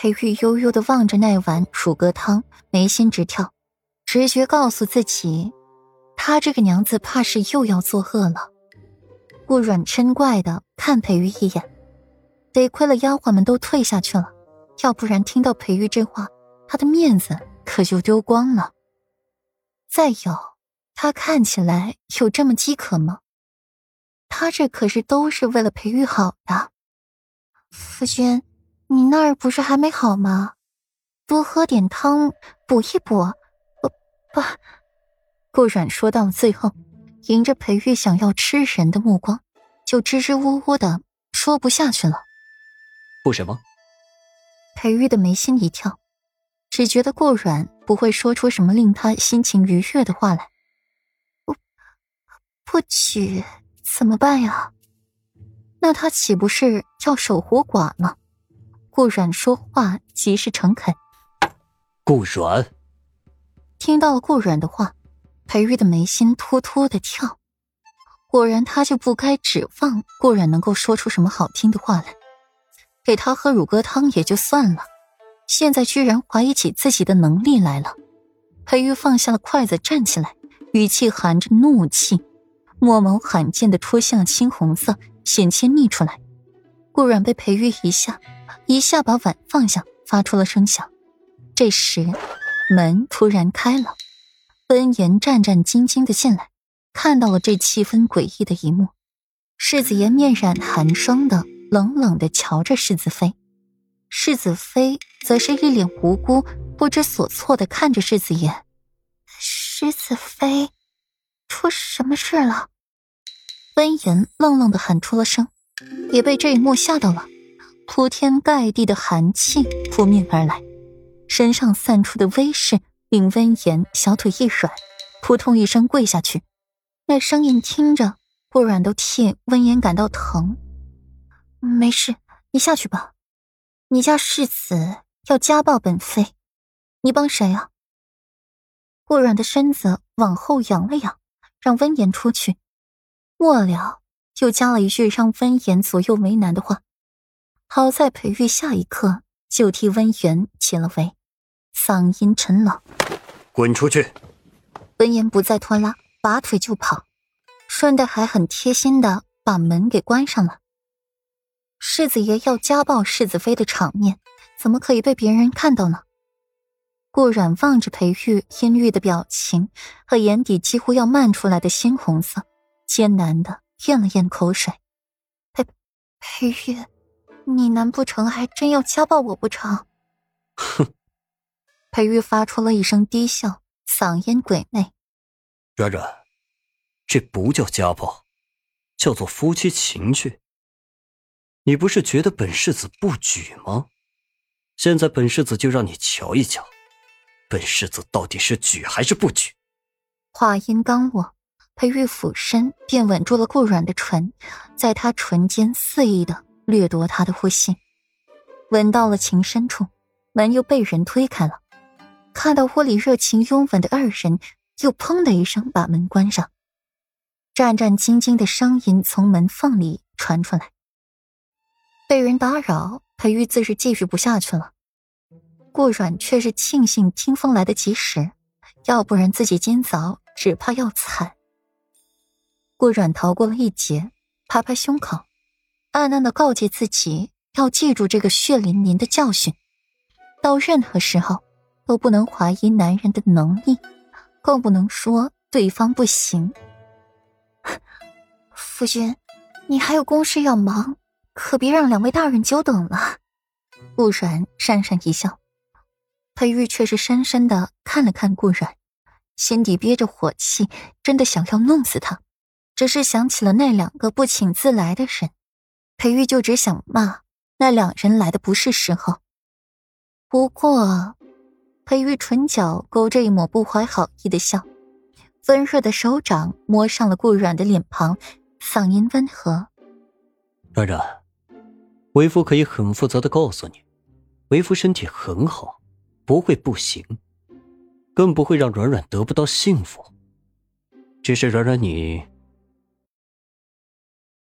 裴玉悠悠的望着那碗乳鸽汤，眉心直跳，直觉告诉自己，他这个娘子怕是又要作恶了。顾软嗔怪的看裴玉一眼，得亏了丫鬟们都退下去了，要不然听到裴玉这话，他的面子可就丢光了。再有，他看起来有这么饥渴吗？他这可是都是为了裴玉好的。夫君。你那儿不是还没好吗？多喝点汤补一补。不不，顾软说到了最后，迎着裴玉想要吃人的目光，就支支吾吾的说不下去了。不什么？裴玉的眉心一跳，只觉得顾软不会说出什么令他心情愉悦的话来。不不娶怎么办呀？那他岂不是要守活寡了？顾软说话极是诚恳。顾软听到了顾软的话，裴玉的眉心突突的跳。果然，他就不该指望顾软能够说出什么好听的话来。给他喝乳鸽汤也就算了，现在居然怀疑起自己的能力来了。裴玉放下了筷子，站起来，语气含着怒气，墨眸罕见的出现了青红色，险些溢出来。顾软被裴玉一下。一下把碗放下，发出了声响。这时，门突然开了，温言战战兢兢的进来，看到了这气氛诡异的一幕。世子爷面染寒霜的冷冷的瞧着世子妃，世子妃则是一脸无辜、不知所措的看着世子爷。世子妃，出什么事了？温言愣愣的喊出了声，也被这一幕吓到了。铺天盖地的寒气扑面而来，身上散出的威势令温言小腿一软，扑通一声跪下去。那声音听着，顾软都替温言感到疼。没事，你下去吧。你家世子要家暴本妃，你帮谁啊？顾软的身子往后仰了仰，让温言出去。末了，又加了一句让温言左右为难的话。好在裴玉下一刻就替温言解了围，嗓音沉冷：“滚出去！”温言不再拖拉，拔腿就跑，顺带还很贴心的把门给关上了。世子爷要家暴世子妃的场面，怎么可以被别人看到呢？顾软望着裴玉阴郁的表情和眼底几乎要漫出来的鲜红色，艰难的咽了咽口水：“裴裴玉。”你难不成还真要家暴我不成？哼！裴玉发出了一声低笑，嗓音鬼魅：“软软，这不叫家暴，叫做夫妻情趣。你不是觉得本世子不举吗？现在本世子就让你瞧一瞧，本世子到底是举还是不举。”话音刚落，裴玉俯身便吻住了顾软的唇，在他唇间肆意的。掠夺他的呼吸，吻到了情深处，门又被人推开了。看到屋里热情拥吻的二人，又砰的一声把门关上。战战兢兢的声音从门缝里传出来。被人打扰，裴玉自是继续不下去了。顾软却是庆幸听风来得及时，要不然自己今早只怕要惨。顾软逃过了一劫，拍拍胸口。暗暗的告诫自己要记住这个血淋淋的教训，到任何时候都不能怀疑男人的能力，更不能说对方不行。夫君，你还有公事要忙，可别让两位大人久等了。顾然讪讪一笑，裴玉却是深深的看了看顾然，心底憋着火气，真的想要弄死他，只是想起了那两个不请自来的人。裴玉就只想骂那两人来的不是时候。不过，裴玉唇角勾着一抹不怀好意的笑，温热的手掌摸上了顾软的脸庞，嗓音温和：“软软，为夫可以很负责的告诉你，为夫身体很好，不会不行，更不会让软软得不到幸福。只是软软你